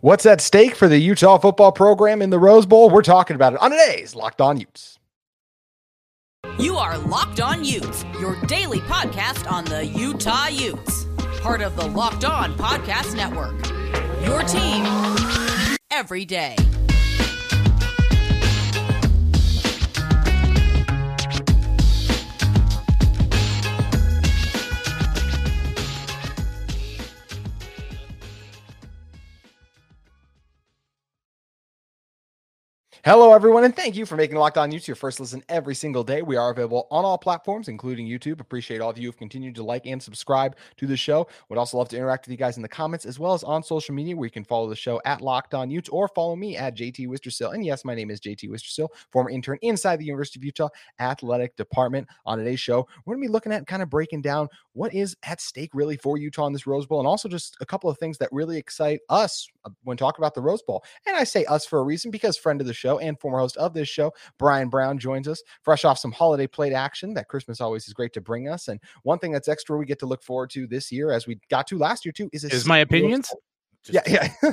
What's at stake for the Utah football program in the Rose Bowl? We're talking about it on today's Locked On Utes. You are Locked On Utes, your daily podcast on the Utah Utes, part of the Locked On Podcast Network. Your team every day. Hello, everyone, and thank you for making Locked On Utes your first listen every single day. We are available on all platforms, including YouTube. Appreciate all of you who've continued to like and subscribe to the show. Would also love to interact with you guys in the comments as well as on social media, where you can follow the show at Locked On Utes or follow me at JT Wistersill. And yes, my name is JT Wistersill, former intern inside the University of Utah Athletic Department. On today's show, we're going to be looking at kind of breaking down what is at stake really for Utah in this Rose Bowl, and also just a couple of things that really excite us uh, when talking about the Rose Bowl. And I say us for a reason because friend of the show and former host of this show, Brian Brown, joins us fresh off some holiday plate action that Christmas always is great to bring us. And one thing that's extra we get to look forward to this year, as we got to last year too, is is my opinions. Yeah, yeah,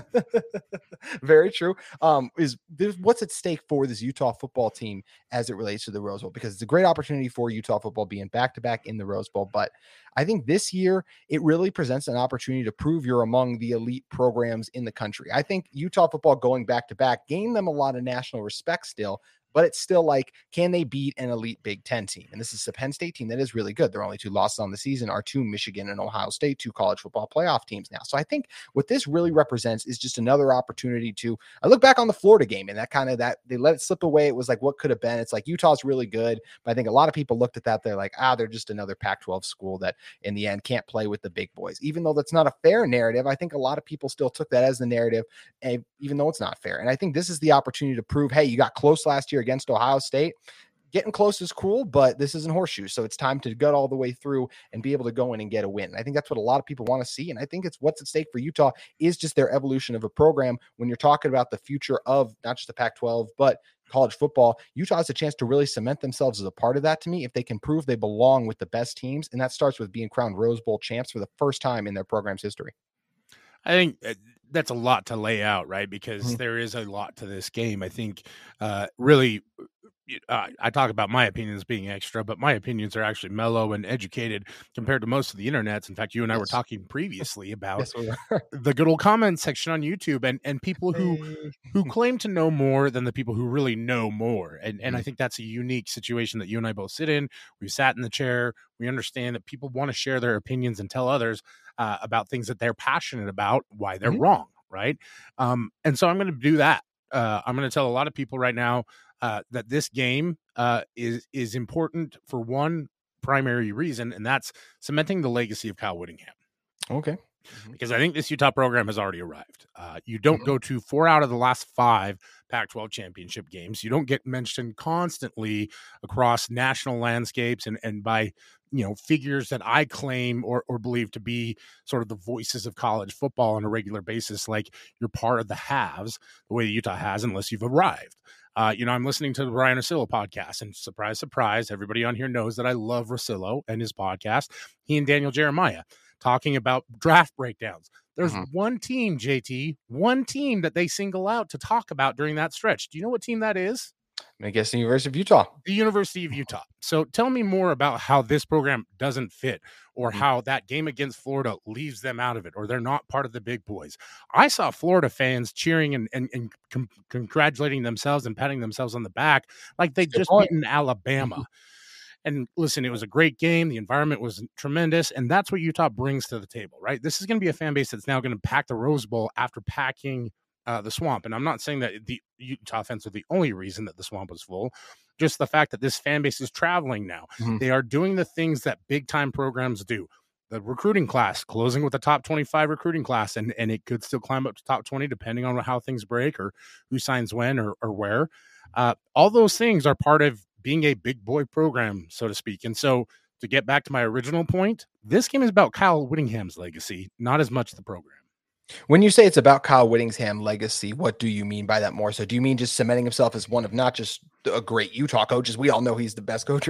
very true. Um, is what's at stake for this Utah football team as it relates to the Rose Bowl? Because it's a great opportunity for Utah football being back to back in the Rose Bowl. But I think this year it really presents an opportunity to prove you're among the elite programs in the country. I think Utah football going back to back gained them a lot of national respect still, but it's still like, can they beat an elite Big Ten team? And this is a Penn State team that is really good. Their only two losses on the season are two Michigan and Ohio State, two college football playoff teams now. So I think what this really represents is just another opportunity to. I look back on the Florida game and that kind of that they let it slip away. It was like what could have been. It's like Utah's really good, but I think a lot of people looked at that. They're like, ah, they're just another Pac-12 school that in the end can't play with the big boys. Even though that's not a fair narrative, I think a lot of people still took that as the narrative, even though it's not fair. And I think this is the opportunity to prove, hey, you got close last year against Ohio State getting close is cool, but this isn't horseshoes. So it's time to gut all the way through and be able to go in and get a win. I think that's what a lot of people want to see. And I think it's what's at stake for Utah is just their evolution of a program. When you're talking about the future of not just the Pac 12, but college football, Utah has a chance to really cement themselves as a part of that to me if they can prove they belong with the best teams. And that starts with being crowned Rose Bowl champs for the first time in their program's history. I think uh, that's a lot to lay out, right? Because mm-hmm. there is a lot to this game. I think uh, really uh, I talk about my opinions being extra, but my opinions are actually mellow and educated compared to most of the internets. In fact, you and I yes. were talking previously about yes, we the good old comment section on YouTube and and people who who claim to know more than the people who really know more. And and I mm. think that's a unique situation that you and I both sit in. We've sat in the chair. We understand that people want to share their opinions and tell others uh, about things that they're passionate about, why they're mm-hmm. wrong, right? Um, and so I'm going to do that. Uh, I'm going to tell a lot of people right now uh, that this game uh, is is important for one primary reason, and that's cementing the legacy of Kyle Whittingham. Okay. Mm-hmm. Because I think this Utah program has already arrived. Uh, you don't mm-hmm. go to four out of the last five Pac 12 championship games. You don't get mentioned constantly across national landscapes and, and by you know figures that I claim or, or believe to be sort of the voices of college football on a regular basis, like you're part of the haves, the way that Utah has, unless you've arrived. Uh, you know, I'm listening to the Ryen Russillo podcast, and surprise, surprise, everybody on here knows that I love Russillo and his podcast. He and Daniel Jeremiah talking about draft breakdowns. There's mm-hmm. one team, JT, one team that they single out to talk about during that stretch. Do you know what team that is? I guess the University of Utah. The University of Utah. So tell me more about how this program doesn't fit or mm-hmm. how that game against Florida leaves them out of it or they're not part of the big boys. I saw Florida fans cheering and, and, and com- congratulating themselves and patting themselves on the back like they just beaten Alabama. Mm-hmm. And listen, it was a great game. The environment was tremendous. And that's what Utah brings to the table, right? This is going to be a fan base that's now going to pack the Rose Bowl after packing uh, the swamp. And I'm not saying that the Utah fans are the only reason that the swamp was full. Just the fact that this fan base is traveling now. Mm-hmm. They are doing the things that big time programs do. The recruiting class closing with the top 25 recruiting class, and, and it could still climb up to top 20 depending on how things break or who signs when or, or where. Uh, all those things are part of being a big boy program, so to speak. And so, to get back to my original point, this game is about Kyle Whittingham's legacy, not as much the program. When you say it's about Kyle Whittingham legacy, what do you mean by that more? So do you mean just cementing himself as one of not just a great Utah coach, as we all know he's the best coach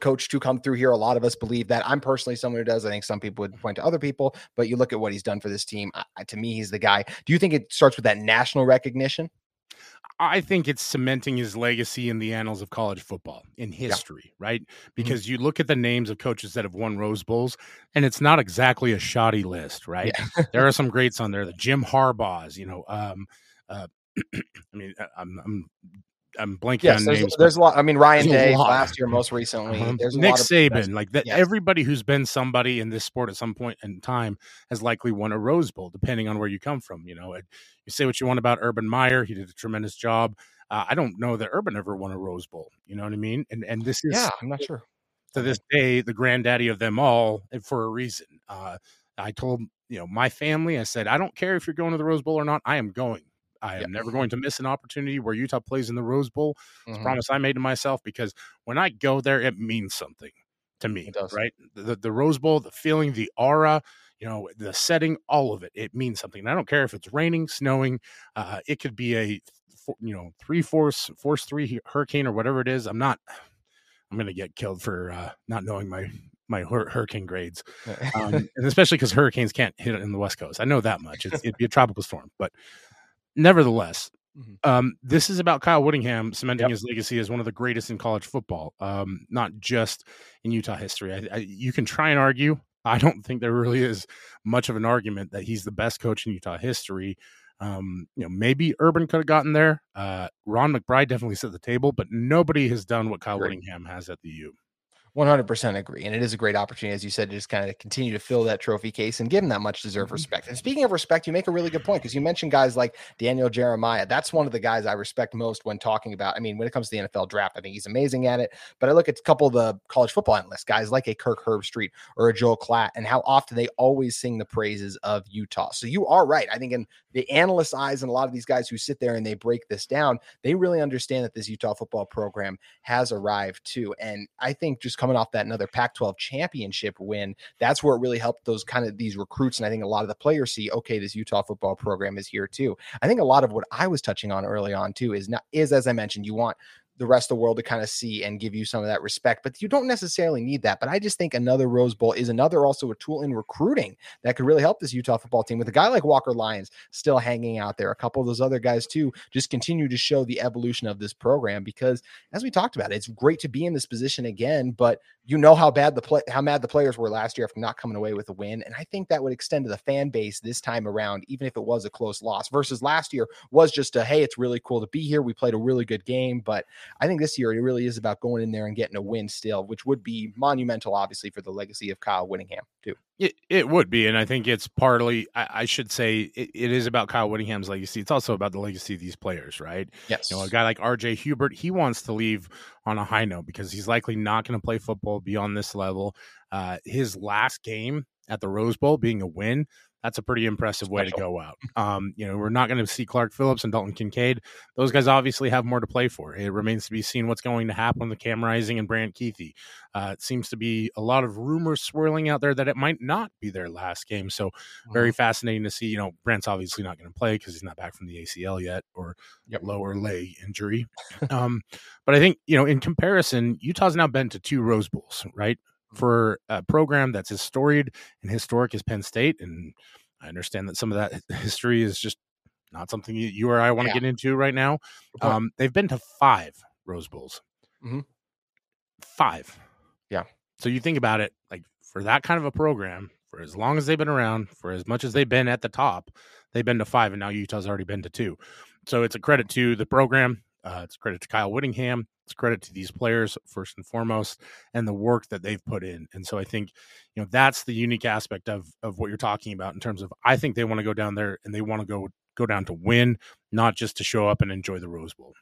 coach to come through here. A lot of us believe that. I'm personally someone who does. I think some people would point to other people, but you look at what he's done for this team. I, to me, he's the guy. Do you think it starts with that national recognition? I think it's cementing his legacy in the annals of college football in history, yeah. right? Mm-hmm. Because mm-hmm. you look at the names of coaches that have won Rose Bowls, and it's not exactly a shoddy list, right? Yeah. there are some greats on there. The Jim Harbaughs, you know, um, uh, I mean, uh, I'm, I'm I'm blanking yes, on there's, names. There's a lot. I mean, Ryan Day last year, most recently. Uh-huh. There's Nick Saban, like that. Yes. Everybody who's been somebody in this sport at some point in time has likely won a Rose Bowl, depending on where you come from. You know, you say what you want about Urban Meyer, he did a tremendous job. Uh, I don't know that Urban ever won a Rose Bowl. You know what I mean? And and this is yeah, I'm not sure. To this day, the granddaddy of them all, for a reason. Uh, I told you know my family, I said, I don't care if you're going to the Rose Bowl or not. I am going I am yep. never going to miss an opportunity where Utah plays in the Rose Bowl. It's mm-hmm. a promise I made to myself because when I go there, it means something to me, right? The, the Rose Bowl, the feeling, the aura, you know, the setting, all of it, it means something. And I don't care if it's raining, snowing, uh, it could be a, you know, three force, force three hurricane or whatever it is. I'm not, I'm going to get killed for uh, not knowing my my hur- hurricane grades, um, and especially because hurricanes can't hit it in the West Coast. I know that much. It's, it'd be a tropical storm, but nevertheless, mm-hmm. um, this is about Kyle Whittingham cementing yep. his legacy as one of the greatest in college football, um, not just in Utah history. I, I, you can try and argue. I don't think there really is much of an argument that he's the best coach in Utah history. Um, you know, maybe Urban could have gotten there. Uh, Ron McBride definitely set the table, but nobody has done what Kyle Great. Whittingham has at the U. 100% agree. And it is a great opportunity, as you said, to just kind of continue to fill that trophy case and give him that much deserved mm-hmm. respect. And speaking of respect, you make a really good point because you mentioned guys like Daniel Jeremiah. That's one of the guys I respect most when talking about, I mean, when it comes to the NFL draft, I think he's amazing at it. But I look at a couple of the college football analysts, guys like a Kirk Herbstreit or a Joel Klatt, and how often they always sing the praises of Utah. So you are right. I think in the analysts' eyes and a lot of these guys who sit there and they break this down, they really understand that this Utah football program has arrived too. And I think just coming off that another Pac 12 championship win, that's where it really helped those kind of these recruits. And I think a lot of the players see, okay, this Utah football program is here too. I think a lot of what I was touching on early on too is not is as I mentioned, you want the rest of the world to kind of see and give you some of that respect. But you don't necessarily need that. But I just think another Rose Bowl is another also a tool in recruiting that could really help this Utah football team with a guy like Walker Lyons still hanging out there. A couple of those other guys too just continue to show the evolution of this program because as we talked about, it's great to be in this position again, but you know how bad the play how mad the players were last year after not coming away with a win. And I think that would extend to the fan base this time around, even if it was a close loss versus last year was just a hey, it's really cool to be here. We played a really good game, but I think this year it really is about going in there and getting a win still, which would be monumental, obviously, for the legacy of Kyle Whittingham, too. It, it would be. And I think it's partly, I, I should say, it, it is about Kyle Whittingham's legacy. It's also about the legacy of these players, right? Yes. You know, a guy like RJ Hubert, he wants to leave on a high note because he's likely not going to play football beyond this level. Uh, his last game at the Rose Bowl being a win, that's a pretty impressive way to go out. Um, you know, we're not going to see Clark Phillips and Dalton Kincaid. Those guys obviously have more to play for. It remains to be seen what's going to happen with Cam Rising and Brant Kuithe. Uh, it seems to be a lot of rumors swirling out there that it might not be their last game. So very fascinating to see. You know, Brant's obviously not going to play because he's not back from the ACL yet or yep. lower leg injury. um, but I think you know, in comparison, Utah's now been to two Rose Bowls, right? For a program that's as storied and historic as Penn State. And I understand that some of that history is just not something you, you or I want to yeah. get into right now. Um, they've been to five Rose Bowls. Mm-hmm. Five. Yeah. So you think about it, like for that kind of a program, for as long as they've been around, for as much as they've been at the top, they've been to five, and now Utah's already been to two. So it's a credit to the program. Uh, it's credit to Kyle Whittingham. It's credit to these players first and foremost, and the work that they've put in. And so I think, you know, that's the unique aspect of of what you're talking about in terms of I think they want to go down there and they want to go go down to win, not just to show up and enjoy the Rose Bowl.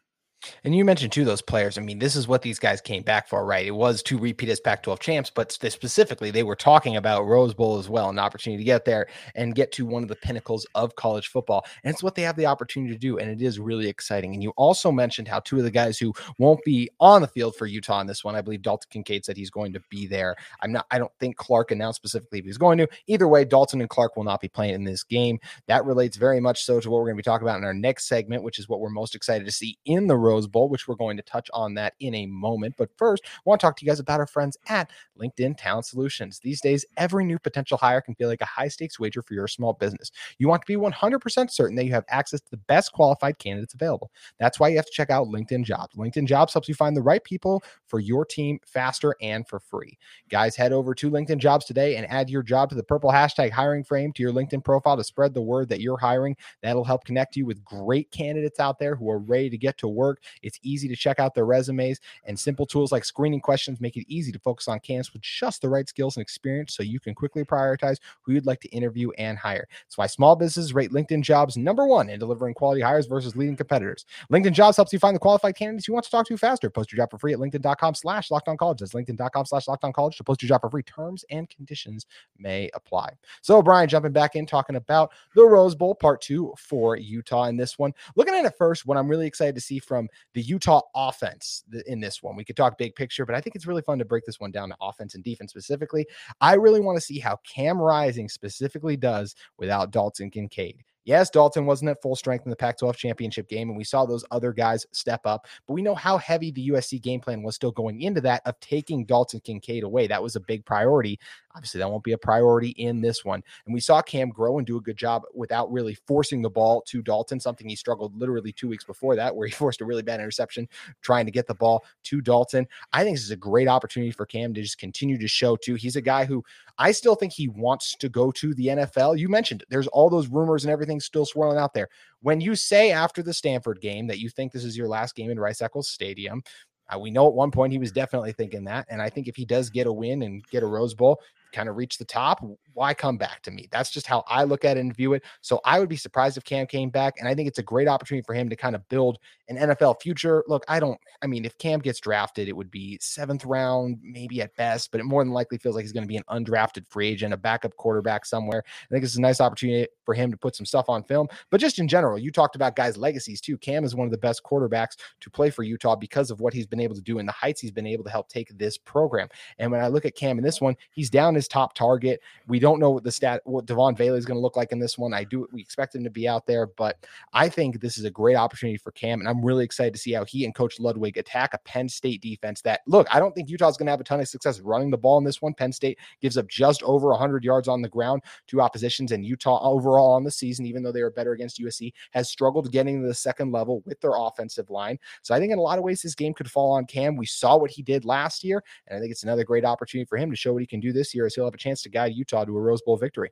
And you mentioned too those players. I mean, this is what these guys came back for, right? It was to repeat as Pac-12 champs, but specifically they were talking about Rose Bowl as well, an opportunity to get there and get to one of the pinnacles of college football. And it's what they have the opportunity to do, and it is really exciting. And you also mentioned how two of the guys who won't be on the field for Utah in this one, I believe Dalton Kincaid said he's going to be there. I'm not. I don't think Clark announced specifically if he's going to. Either way, Dalton and Clark will not be playing in this game. That relates very much so to what we're going to be talking about in our next segment, which is what we're most excited to see in the Rose Bowl, which we're going to touch on that in a moment. But first, I want to talk to you guys about our friends at LinkedIn Talent Solutions. These days, every new potential hire can feel like a high stakes wager for your small business. You want to be 100% certain that you have access to the best qualified candidates available. That's why you have to check out LinkedIn Jobs. LinkedIn Jobs helps you find the right people for your team faster and for free. Guys, head over to LinkedIn Jobs today and add your job to the purple hashtag hiring frame to your LinkedIn profile to spread the word that you're hiring. That'll help connect you with great candidates out there who are ready to get to work. It's easy to check out their resumes, and simple tools like screening questions make it easy to focus on candidates with just the right skills and experience so you can quickly prioritize who you'd like to interview and hire. That's why small businesses rate LinkedIn jobs number one in delivering quality hires versus leading competitors. LinkedIn jobs helps you find the qualified candidates you want to talk to faster. Post your job for free at LinkedIn.com slash locked on college. That's LinkedIn.com slash locked on college to post your job for free. Terms and conditions may apply. So, Brian, jumping back in, talking about the Rose Bowl part two for Utah in this one. Looking at it first, what I'm really excited to see from the Utah offense in this one. We could talk big picture, but I think it's really fun to break this one down to offense and defense specifically. I really want to see how Cam Rising specifically does without Dalton Kincaid. Yes, Dalton wasn't at full strength in the Pac 12 championship game, and we saw those other guys step up, but we know how heavy the USC game plan was still going into that of taking Dalton Kincaid away. That was a big priority. Obviously, that won't be a priority in this one. And we saw Cam grow and do a good job without really forcing the ball to Dalton, something he struggled literally two weeks before that, where he forced a really bad interception trying to get the ball to Dalton. I think this is a great opportunity for Cam to just continue to show, too. He's a guy who I still think he wants to go to the NFL. You mentioned there's all those rumors and everything still swirling out there. When you say after the Stanford game that you think this is your last game in Rice Eccles Stadium, uh, we know at one point he was definitely thinking that. And I think if he does get a win and get a Rose Bowl, kind of reach the top, why come back to me? That's just how I look at it and view it. So I would be surprised if Cam came back. And I think it's a great opportunity for him to kind of build an NFL future. Look, I don't, I mean, if Cam gets drafted, it would be seventh round, maybe at best, but it more than likely feels like he's going to be an undrafted free agent, a backup quarterback somewhere. I think it's a nice opportunity for him to put some stuff on film. But just in general, you talked about guys' legacies too. Cam is one of the best quarterbacks to play for Utah because of what he's been able to do and the heights he's been able to help take this program. And when I look at Cam in this one, he's down his top target. We don't know what the stat what Devaughn Vele is going to look like in this one. I do we expect him to be out there, but I think this is a great opportunity for Cam, and I'm really excited to see how he and Coach Ludwig attack a Penn State defense. That look, I don't think Utah's going to have a ton of success running the ball in this one. Penn State gives up just over 100 yards on the ground to oppositions, and Utah overall on the season, even though they were better against USC, has struggled getting to the second level with their offensive line. So I think in a lot of ways this game could fall on Cam. We saw what he did last year, and I think it's another great opportunity for him to show what he can do this year as he'll have a chance to guide Utah to a Rose Bowl victory?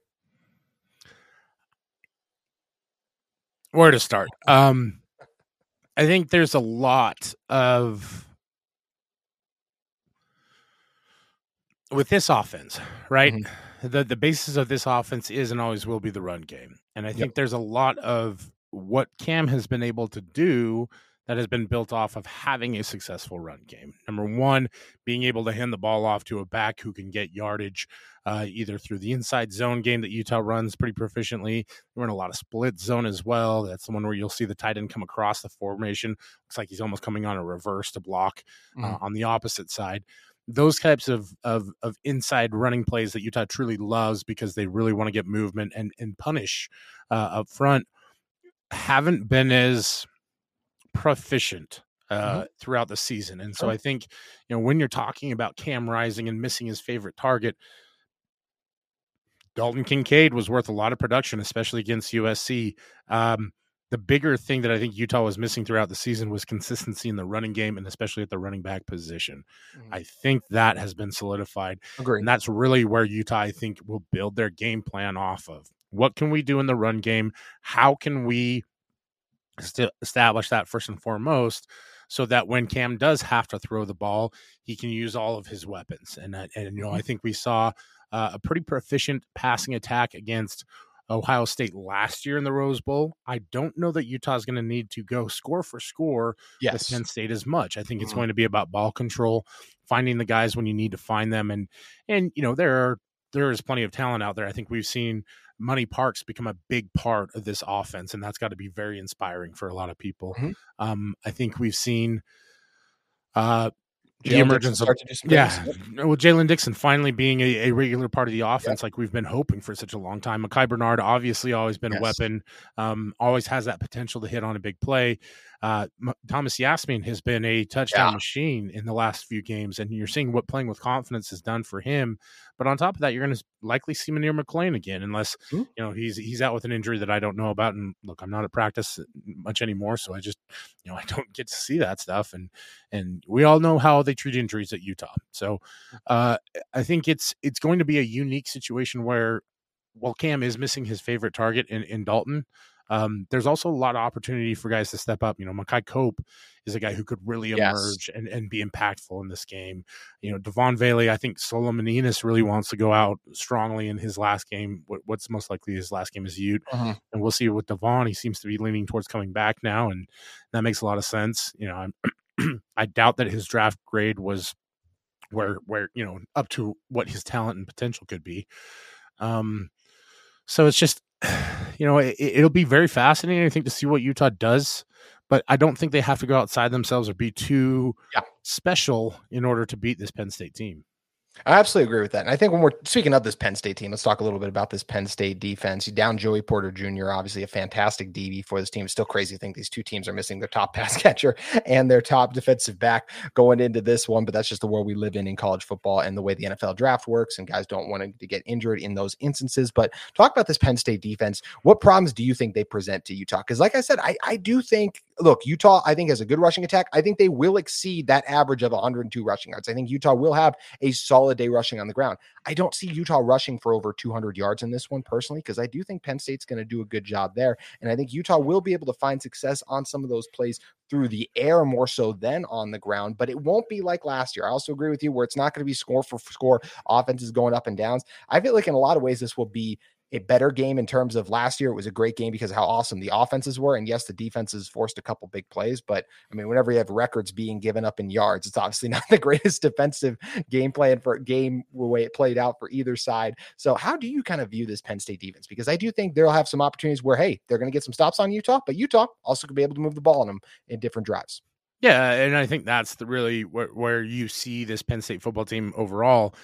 Where to start? Um, I think there's a lot of with this offense, right? Mm-hmm. The the basis of this offense is and always will be the run game. And I think yep. there's a lot of what Cam has been able to do that has been built off of having a successful run game. Number one, being able to hand the ball off to a back who can get yardage uh, either through the inside zone game that Utah runs pretty proficiently. We're in a lot of split zone as well. That's the one where you'll see the tight end come across the formation. Looks like he's almost coming on a reverse to block uh, mm. on the opposite side those types of, of of inside running plays that Utah truly loves because they really want to get movement and and punish uh, up front haven't been as proficient uh, mm-hmm. throughout the season. And so I think, you know, when you're talking about Cam Rising and missing his favorite target, Dalton Kincaid was worth a lot of production, especially against USC. Um, the bigger thing that I think Utah was missing throughout the season was consistency in the running game and especially at the running back position. Mm-hmm. I think that has been solidified. Agreed. And that's really where Utah, I think, will build their game plan off of. What can we do in the run game? How can we establish that first and foremost so that when Cam does have to throw the ball, he can use all of his weapons. And and you know, I mm-hmm. think we saw uh, a pretty proficient passing attack against Ohio State last year in the Rose Bowl. I don't know that Utah's going to need to go score for score Yes. with Penn State as much. I think it's Mhm. going to be about ball control, finding the guys when you need to find them, and and you know there are there is plenty of talent out there. I think we've seen Money Parks become a big part of this offense, and that's got to be very inspiring for a lot of people. Mhm. Um, I think we've seen uh, the emergence of start to do some yeah, well, Jaylen Dixon finally being a, a regular part of the offense, like we've been hoping for such a long time. Micah Bernard obviously always been a weapon, um, always has that potential to hit on a big play. Uh, Thomas Yassmin has been a touchdown Yeah. machine in the last few games, and you're seeing what playing with confidence has done for him. But on top of that, you're going to likely see Munir McClain again, unless Hmm. you know he's he's out with an injury that I don't know about. And look, I'm not at practice much anymore, so I just you know I don't get to see that stuff. And and we all know how they treat injuries at Utah. So uh, I think it's it's going to be a unique situation where while Cam is missing his favorite target in, in Dalton, um, there's also a lot of opportunity for guys to step up. You know, Makai Cope is a guy who could really Yes. emerge and, and be impactful in this game. You know, Devaughn Vele, I think Solomon Enis really wants to go out strongly in his last game. What, what's most likely his last game is Ute. Mhm. And we'll see with Devaughn. He seems to be leaning towards coming back now, and that makes a lot of sense. You know, I'm, I doubt that his draft grade was where where you know up to what his talent and potential could be. Um, so it's just you know it, it'll be very fascinating, I think, to see what Utah does. But I don't think they have to go outside themselves or be too Yeah. special in order to beat this Penn State team. I absolutely agree with that. And I think when we're speaking of this Penn State team, let's talk a little bit about this Penn State defense. You down Joey Porter Jr., obviously a fantastic DB for this team. It's still crazy to think these two teams are missing their top pass catcher and their top defensive back going into this one, but that's just the world we live in in college football and the way the NFL draft works. And guys don't want to get injured in those instances. But talk about this Penn State defense. What problems do you think they present to Utah? Because, like I said, I, I do think, look, Utah, I think has a good rushing attack. I think they will exceed that average of 102 rushing yards. I think Utah will have a solid day rushing on the ground. I don't see Utah rushing for over 200 yards in this one personally, because I do think Penn State's going to do a good job there. And I think Utah will be able to find success on some of those plays through the air more so than on the ground, but it won't be like last year. I also agree with you where it's not going to be score for score, offenses going up and downs. I feel like in a lot of ways, this will be a better game in terms of last year. It was a great game because how awesome the offenses were. And yes, the defenses forced a couple big plays, but I mean, whenever you have records being given up in yards, it's obviously not the greatest defensive game plan for game the way it played out for either side. So, how do you kind of view this Penn State defense? Because I do think they'll have some opportunities where, hey, they're going to get some stops on Utah, but Utah also could be able to move the ball on them in different drives. Yeah, and I think that's the really where, where you see this Penn State football team overall,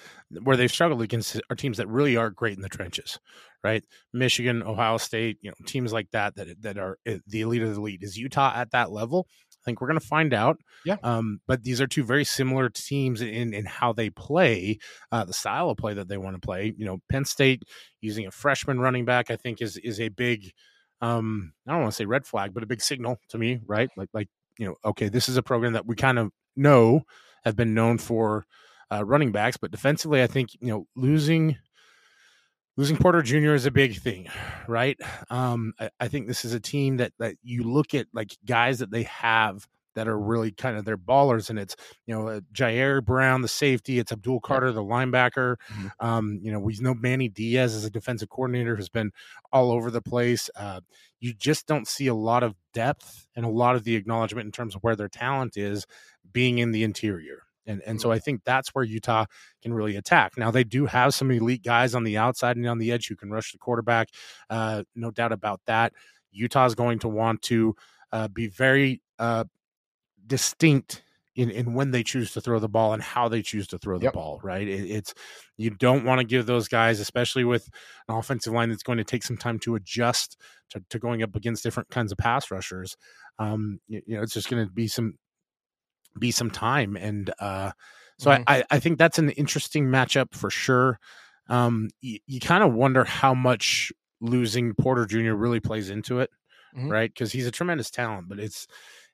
where they've struggled against are teams that really are great in the trenches, right? Michigan, Ohio State, you know, teams like that that that are uh, the elite of the elite. Is Utah at that level? I think we're going to find out. Yeah. Um, but these are two very similar teams in in how they play, uh, the style of play that they want to play. You know, Penn State using a freshman running back, I think is is a big. Um, I don't want to say red flag, but a big signal to me, right? Like like you know, okay, this is a program that we kind of know have been known for uh, running backs, but defensively, I think you know losing losing Porter Jr. is a big thing, right? Um, I, I think this is a team that that you look at like guys that they have that are really kind of their ballers, and it's you know uh, Ji'Ayir Brown, the safety, it's Abdul Carter, the linebacker. Mhm. Um, you know we know Manny Diaz as a defensive coordinator has been all over the place. Uh, you just don't see a lot of depth and a lot of the acknowledgement in terms of where their talent is being in the interior. And and so I think that's where Utah can really attack. Now they do have some elite guys on the outside and on the edge who can rush the quarterback. Uh, no doubt about that. Utah is going to want to uh, be very uh, distinct in, in when they choose to throw the ball and how they choose to throw the Yep. ball. Right? It, it's you don't want to give those guys, especially with an offensive line that's going to take some time to adjust to, to going up against different kinds of pass rushers. Um, you, you know, it's just going to be some be some time, and uh, so Mhm. I, I think that's an interesting matchup for sure. Um, you, you kind of wonder how much losing Porter Jr. really plays into it, Mhm. right? Because he's a tremendous talent, but it's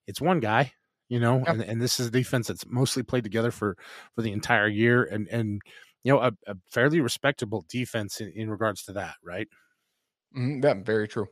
it's one guy, you know, Yeah. and, and this is a defense that's mostly played together for for the entire year, and and you know a, a fairly respectable defense in, in regards to that, right? Mhm, Yeah, very true.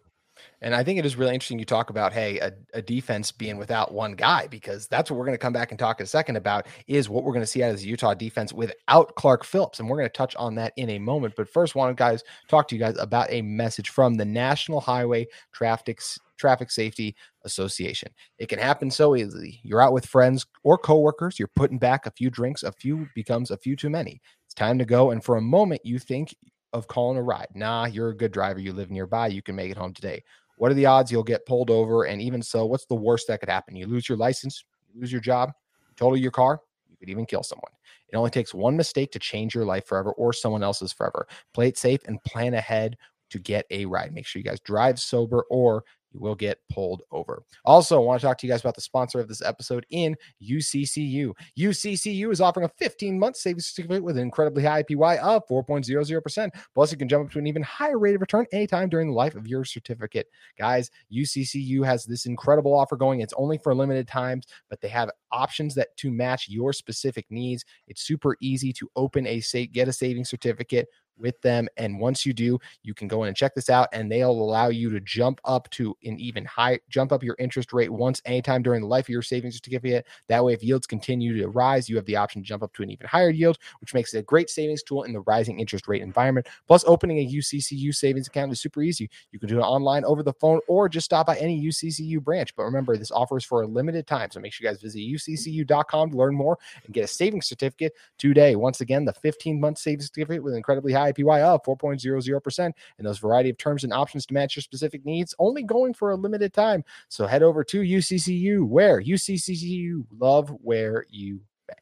And I think it is really interesting you talk about, hey, a, a, defense being without one guy, because that's what we're going to come back and talk in a second about is what we're going to see out of the Utah defense without Clark Phillips. And we're going to touch on that in a moment. But first, want to guys talk to you guys about a message from the National Highway Traffic Traffic Safety Association. It can happen so easily. You're out with friends or coworkers, you're putting back a few drinks, a few becomes a few too many. It's time to go. And for a moment, you think of calling a ride. Nah, you're a good driver. You live nearby. You can make it home today. What are the odds you'll get pulled over? And even so, what's the worst that could happen? You lose your license, you lose your job, total your car, you could even kill someone. It only takes one mistake to change your life forever or someone else's forever. Play it safe and plan ahead to get a ride. Make sure you guys drive sober or you will get pulled over. Also, I want to talk to you guys about the sponsor of this episode in UCCU. UCCU is offering a 15 month savings certificate with an incredibly high APY of 4.00%. Plus, you can jump up to an even higher rate of return anytime during the life of your certificate. Guys, UCCU has this incredible offer going. It's only for limited times, but they have options that to match your specific needs. It's super easy to open a say get a savings certificate with them. And once you do, you can go in and check this out, and they'll allow you to jump up to an even high, jump up your interest rate once anytime during the life of your savings certificate. That way, if yields continue to rise, you have the option to jump up to an even higher yield, which makes it a great savings tool in the rising interest rate environment. Plus, opening a UCCU savings account is super easy. You can do it online, over the phone, or just stop by any UCCU branch. But remember, this offer is for a limited time, so make sure you guys visit uccu.com to learn more and get a savings certificate today. Once again, the 15 month savings certificate with incredibly high IPY of 4.00%, and those variety of terms and options to match your specific needs, only going for a limited time. So head over to UCCU, where UCCU love where you bank.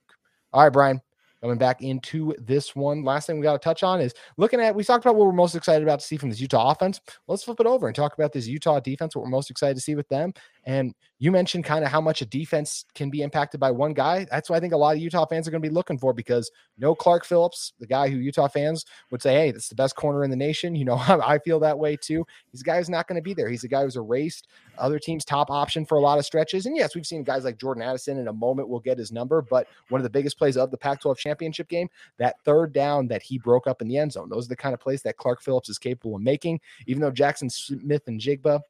All right, Brian, coming back into this one. Last thing we got to touch on is looking at, we talked about what we're most excited about to see from this Utah offense. Let's flip it over and talk about this Utah defense, what we're most excited to see with them. And you mentioned kind of how much a defense can be impacted by one guy. That's what I think a lot of Utah fans are going to be looking for because no Clark Phillips, the guy who Utah fans would say, hey, that's the best corner in the nation. You know, I feel that way too. He's a guy who's not going to be there. He's a guy who's erased other teams' top option for a lot of stretches. And yes, we've seen guys like Jordan Addison in a moment will get his number, but one of the biggest plays of the Pac 12 championship game, that third down that he broke up in the end zone, those are the kind of plays that Clark Phillips is capable of making. Even though Jackson Smith-Njigba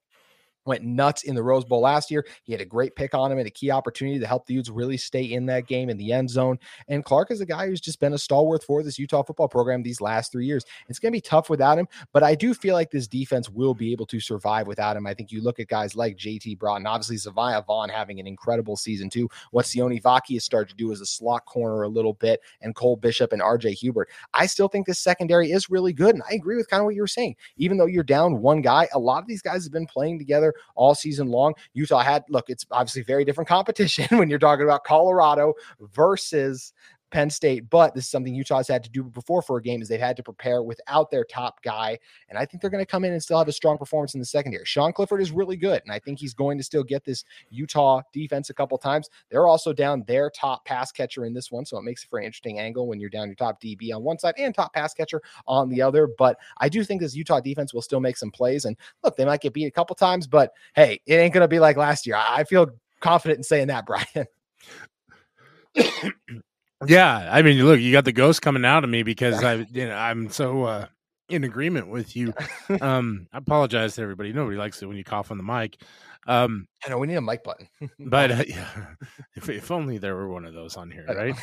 went nuts in the Rose Bowl last year. He had a great pick on him and a key opportunity to help the Utes really stay in that game in the end zone. And Clark is a guy who's just been a stalwart for this Utah football program these last three years. It's going to be tough without him, but I do feel like this defense will be able to survive without him. I think you look at guys like JT Broughton, obviously Zemaiah Vaughn having an incredible season too. What Sione Vaki has started to do is a slot corner a little bit, and Cole Bishop and RJ Hubert. I still think this secondary is really good. And I agree with kind of what you were saying. Even though you're down one guy, a lot of these guys have been playing together all season long. Utah had, look, it's obviously very different competition when you're talking about Colorado versus Penn State, but this is something Utah's had to do before for a game is they've had to prepare without their top guy. And I think they're going to come in and still have a strong performance in the secondary. Sean Clifford is really good, and I think he's going to still get this Utah defense a couple times. They're also down their top pass catcher in this one, so it makes it for an interesting angle when you're down your top DB on one side and top pass catcher on the other. But I do think this Utah defense will still make some plays. And look, they might get beat a couple times, but hey, it ain't going to be like last year. I feel confident in saying that, Brian. Yeah, I mean, look, you got the ghost coming out of me because I, you know, I'm so uh, in agreement with you. Um, I apologize to everybody. Nobody likes it when you cough on the mic. Um, I know we need a mic button, but uh, yeah, if, if only there were one of those on here, right?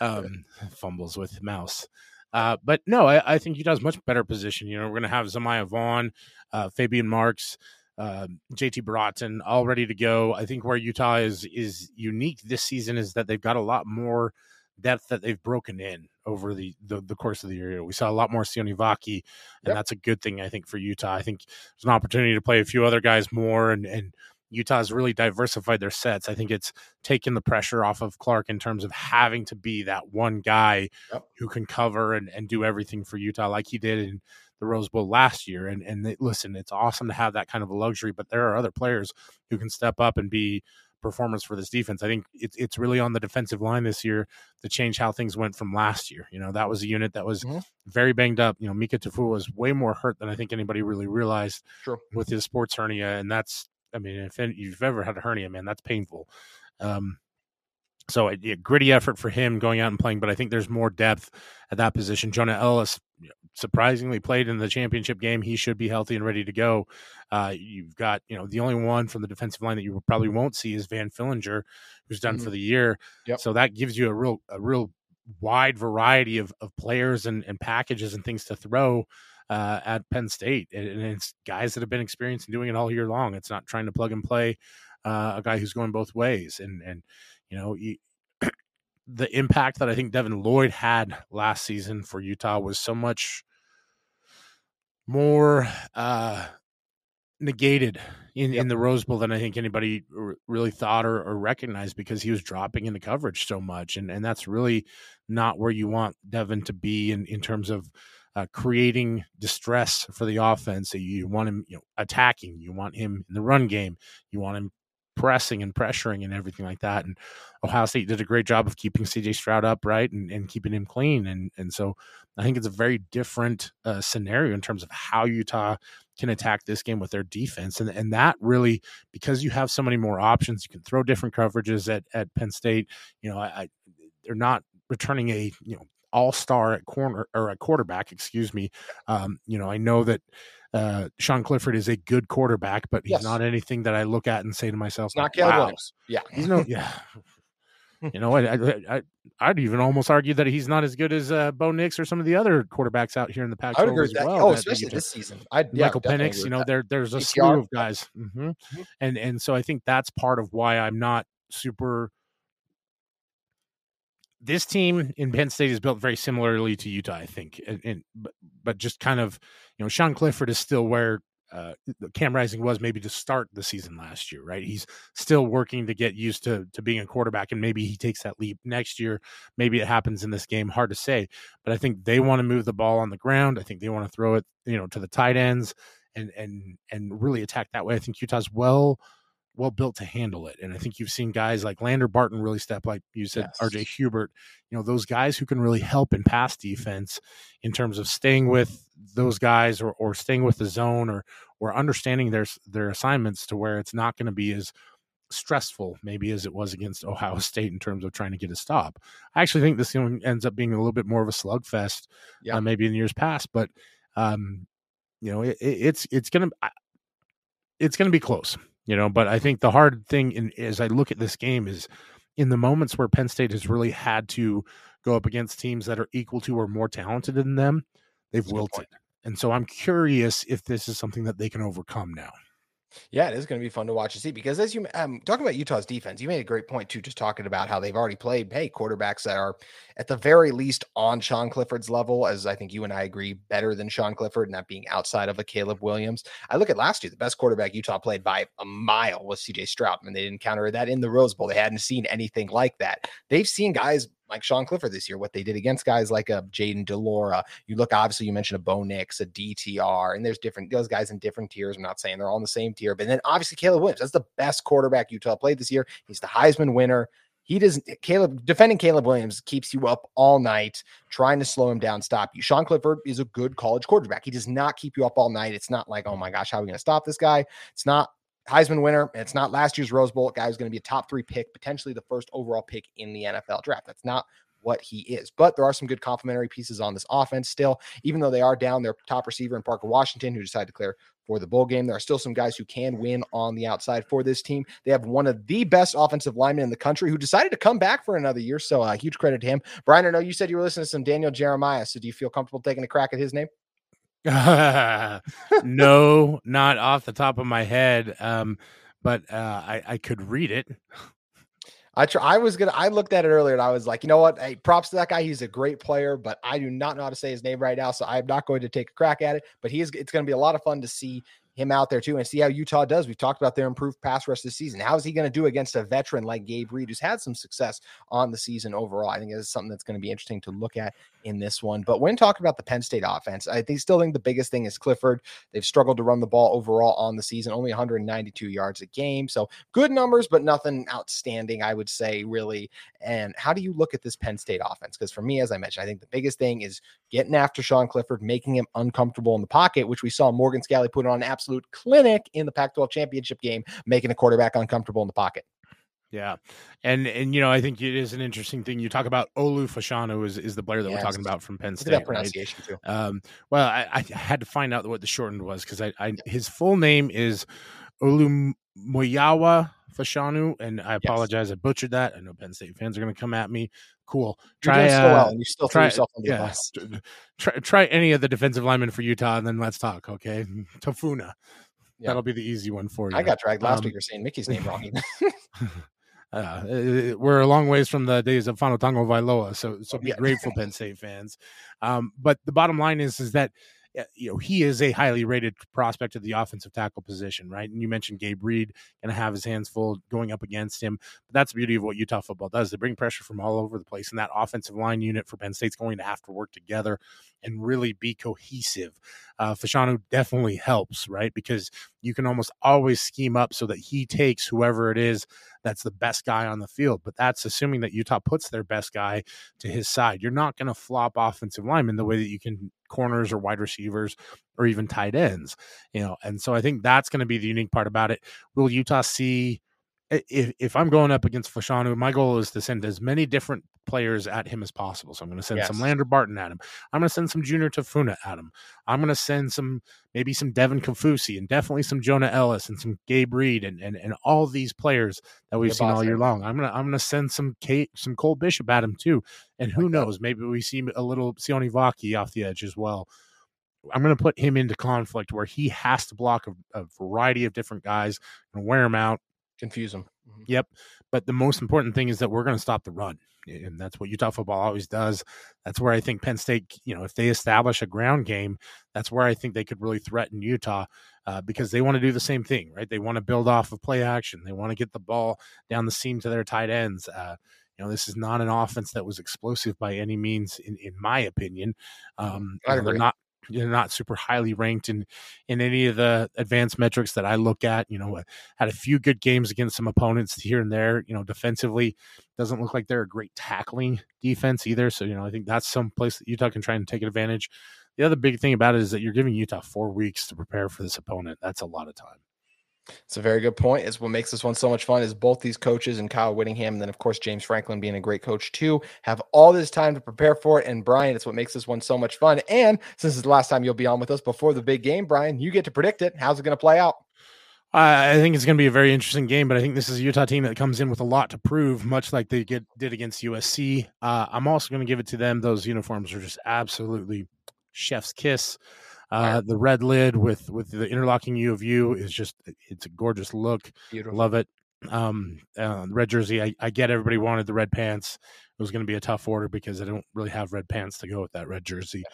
um, fumbles with mouse. Uh, but no, I, I think Utah's much better position. You know, we're going to have Zemaiah Vaughn, uh, Faybian Marks, uh, JT Broughton all ready to go. I think where Utah is is unique this season is that they've got a lot more depth that they've broken in over the, the, the course of the year. We saw a lot more Sione Vaki, and yep. that's a good thing, I think, for Utah. I think there's an opportunity to play a few other guys more, and, and Utah's really diversified their sets. I think it's taken the pressure off of Clark in terms of having to be that one guy yep. who can cover and, and do everything for Utah like he did in the Rose Bowl last year. And and they, listen, it's awesome to have that kind of a luxury, but there are other players who can step up and be performance for this defense. I think it's it's really on the defensive line this year to change how things went from last year. You know, that was a unit that was mm-hmm. very banged up. You know, Mika Tafua was way more hurt than I think anybody really realized True. with his sports hernia, and that's I mean, if you've ever had a hernia, man, that's painful. Um, so a, a, gritty effort for him going out and playing, but I think there's more depth at that position. Jonah Elliss surprisingly played in the championship game. He should be healthy and ready to go. Uh, you've got, you know, the only one from the defensive line that you probably won't see is Van Fillinger, who's done mm-hmm. for the year. Yep. So that gives you a real, a real wide variety of, of players and, and packages and things to throw uh, at Penn State. And, and, it's guys that have been experienced in doing it all year long. It's not trying to plug and play uh, a guy who's going both ways. And, and, you know, you, the impact that I think Devin Lloyd had last season for Utah was so much more uh, negated in, yep. in the Rose Bowl than I think anybody r- really thought or, or, recognized because he was dropping into coverage so much. And, and that's really not where you want Devin to be in, in terms of uh, creating distress for the offense. You want him you know, attacking, you want him in the run game, you want him pressing and pressuring and everything like that. And Ohio State did a great job of keeping CJ Stroud upright and, and keeping him clean. And and so I think it's a very different uh, scenario in terms of how Utah can attack this game with their defense. And and that really because you have so many more options, you can throw different coverages at at Penn State. You know, I, I they're not returning a you know all star at corner or at quarterback. Excuse me. Um, you know, I know that uh, Sean Clifford is a good quarterback, but he's yes. not anything that I look at and say to myself, not Caleb wow. Williams. Yeah, he's no, yeah. you know, I, I, I, would even almost argue that he's not as good as uh, Bo Nix or some of the other quarterbacks out here in the Pac. I would agree with that. Well, oh, especially this season. I yeah, Michael Penix. You know, there there's a slew of guys, mm-hmm. Mm-hmm. and and so I think that's part of why I'm not super this team in Penn State is built very similarly to Utah, I think, and, and but, just kind of you know Sean Clifford is still where uh, Cam Rising was maybe to start the season last year, right? He's still working to get used to to being a quarterback, and maybe he takes that leap next year. Maybe it happens in this game. Hard to say, but I think they want to move the ball on the ground. I think they want to throw it, you know, to the tight ends and and and really attack that way. I think Utah's well well built to handle it. And I think you've seen guys like Lander Barton really step, like you said, yes. RJ Hubert, you know, those guys who can really help in pass defense in terms of staying with those guys or, or staying with the zone or or understanding their their assignments to where it's not going to be as stressful maybe as it was against Ohio State in terms of trying to get a stop. I actually think this one ends up being a little bit more of a slugfest, yeah. uh, maybe in years past, but um, you know, it, it's it's gonna it's gonna be close you know. But I think the hard thing, in, as I look at this game, is in the moments where Penn State has really had to go up against teams that are equal to or more talented than them, they've That's wilted. And so I'm curious if this is something that they can overcome now. Yeah, it is going to be fun to watch and see because as you um talking about Utah's defense, you made a great point too, just talking about how they've already played hey quarterbacks that are at the very least on Sean Clifford's level, as I think you and I agree, better than Sean Clifford, and that being outside of a Caleb Williams. I look at last year, the best quarterback Utah played by a mile was CJ Stroud, and they didn't counter that in the Rose Bowl. They hadn't seen anything like that. They've seen guys like Sean Clifford this year, what they did against guys like a uh, Jayden de Laura. You look, obviously, you mentioned a Bo Nix, a DTR, and there's different those guys in different tiers. I'm not saying they're all in the same tier, but then obviously Caleb Williams. That's the best quarterback Utah played this year. He's the Heisman winner. He doesn't Caleb defending Caleb Williams keeps you up all night trying to slow him down, stop you. Sean Clifford is a good college quarterback. He does not keep you up all night. It's not like, oh my gosh, how are we going to stop this guy? It's not Heisman winner. It's not last year's Rose Bowl guy who's going to be a top three pick, potentially the first overall pick in the NFL draft. That's not what he is. But there are some good complementary pieces on this offense still, even though they are down their top receiver in Parker Washington, who decided to declare for the bowl game. There are still some guys who can win on the outside for this team. They have one of the best offensive linemen in the country who decided to come back for another year. So, uh, huge credit to him. Brian, I know you said you were listening to some Daniel Jeremiah. So, do you feel comfortable taking a crack at his name? no, not off the top of my head. Um, but uh, I, I could read it. I try, I was gonna I looked at it earlier and I was like, you know what? Hey, props to that guy. He's a great player, but I do not know how to say his name right now, so I'm not going to take a crack at it. But he is it's going to be a lot of fun to see him out there too and see how Utah does. We've talked about their improved pass rush this season. How is he going to do against a veteran like Gabe Reid, who's had some success on the season overall? I think it's something that's going to be interesting to look at in this one. But when talking about the Penn State offense, I think still think the biggest thing is Clifford. They've struggled to run the ball overall on the season, only 192 yards a game. So good numbers, but nothing outstanding, I would say, really. And how do you look at this Penn State offense? Because for me, as I mentioned, I think the biggest thing is getting after Sean Clifford, making him uncomfortable in the pocket, which we saw Morgan Scalley put on an clinic in the Pac 12 championship game, making a quarterback uncomfortable in the pocket. Yeah, and and you know I think it is an interesting thing. You talk about Olu Fashanu is is the player that we're talking about from Penn State. that right? too. Um, well, I, I had to find out what the shortened was because I, I his full name is Olumuyiwa Fashanu, and I apologize, I butchered that. I know Penn State fans are going to come at me. Cool. Try so well, uh, and you still try- yourself the yeah, try try any of the defensive linemen for Utah, and then let's talk. Okay, Tafuna. Yeah. That'll be the easy one for you. I got dragged last Um, week for saying Mickey's name wrong. uh, we're a long ways from the days of Fanotango Vailoa, so so be Yeah. grateful, Penn State fans. Um, but the bottom line is is that you know he is a highly rated prospect at the offensive tackle position, right? And you mentioned Gabe Reid going to have his hands full going up against him. But that's the beauty of what Utah football does. They bring pressure from all over the place, and that offensive line unit for Penn State's going to have to work together and really be cohesive. Uh, Fashanu definitely helps, right? Because you can almost always scheme up so that he takes whoever it is that's the best guy on the field. But that's assuming that Utah puts their best guy to his side. You're not going to flop offensive linemen the way that you can corners or wide receivers or even tight ends, you know. And so I think that's going to be the unique part about it. Will Utah see? If, if I'm going up against Fashanu, my goal is to send as many different players at him as possible. So I'm going to send some Lander Barton at him. I'm going to send some Junior Tafuna at him. I'm going to send some maybe some Devin Kaufusi and definitely some Jonah Elliss and some Gabe Reid and and, and all these players that we've Your seen all year long. I'm gonna I'm gonna send some Kate some Cole Bishop at him too. And who knows, maybe we see a little Sione Vaki off the edge as well. I'm going to put him into conflict where he has to block a, a variety of different guys and wear him out. Confuse them. Mhm. Yep. But the most important thing is that we're going to stop the run. And that's what Utah football always does. That's where I think Penn State, you know, if they establish a ground game, that's where I think they could really threaten Utah uh, because they want to do the same thing, right? They want to build off of play action. They want to get the ball down the seam to their tight ends. Uh, you know, this is not an offense that was explosive by any means, in, in my opinion. Um, I you know, not super highly ranked in in any of the advanced metrics that I look at. You know, had a few good games against some opponents here and there. You know, defensively doesn't look like they're a great tackling defense either. So you know, I think that's some place that Utah can try and take advantage. The other big thing about it is that you're giving Utah four weeks to prepare for this opponent. That's a lot of time. It's a very good point. It's what makes this one so much fun is both these coaches and Kyle Whittingham, and then of course James Franklin being a great coach too, have all this time to prepare for it. And Brian, it's what makes this one so much fun. And since it's the last time you'll be on with us before the big game, Brian, you get to predict it. How's it going to play out? I think it's going to be a very interesting game, but I think this is a Utah team that comes in with a lot to prove, much like they get, did against USC. Uh, I'm also going to give it to them. Those uniforms are just absolutely chef's kiss. Uh, Fire. the red lid with with the interlocking U of U is just it's a gorgeous look. Beautiful. Love it. Um, uh, red jersey. I, I get everybody wanted the red pants. It was going to be a tough order because I don't really have red pants to go with that red jersey.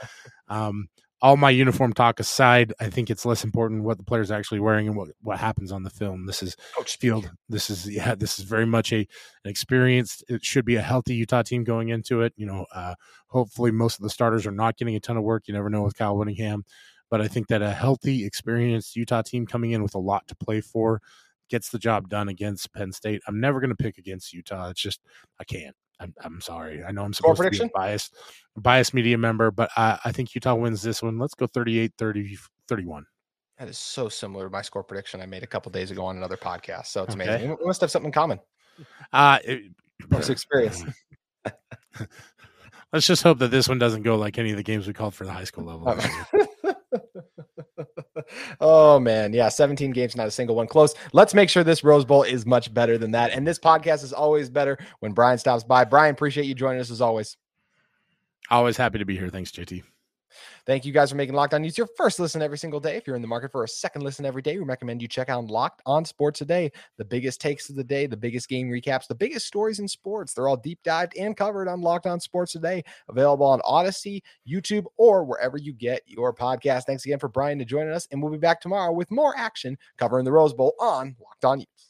Um, all my uniform talk aside, I think it's less important what the player's actually wearing and what, what happens on the film. This is Coach field. This is yeah. This is very much a an experienced. It should be a healthy Utah team going into it. You know, uh, hopefully most of the starters are not getting a ton of work. You never know with Kyle Whittingham, but I think that a healthy, experienced Utah team coming in with a lot to play for gets the job done against Penn State. I'm never going to pick against Utah. It's just I can't. I'm, I'm sorry. I know I'm supposed to be a biased, biased media member, but I, I think Utah wins this one. Let's go 38 30, 31. That is so similar to my score prediction I made a couple days ago on another podcast. So it's Okay. amazing. We must have something in common. Uh, it- Most experience. Let's just hope that this one doesn't go like any of the games we called for the high school level. year. oh man, yeah, 17 games, not a single one close. Let's make sure this Rose Bowl is much better than that. And this podcast is always better when Brian stops by. Brian, appreciate you joining us as always. Always happy to be here. Thanks, JT. Thank you guys for making Locked On Utes your first listen every single day. If you're in the market for a second listen every day, we recommend you check out Locked On Sports Today. The biggest takes of the day, the biggest game recaps, the biggest stories in sports. They're all deep dived and covered on Locked On Sports Today, available on Odyssey, YouTube, or wherever you get your podcast. Thanks again for Brian to joining us, and we'll be back tomorrow with more action covering the Rose Bowl on Locked On Utes.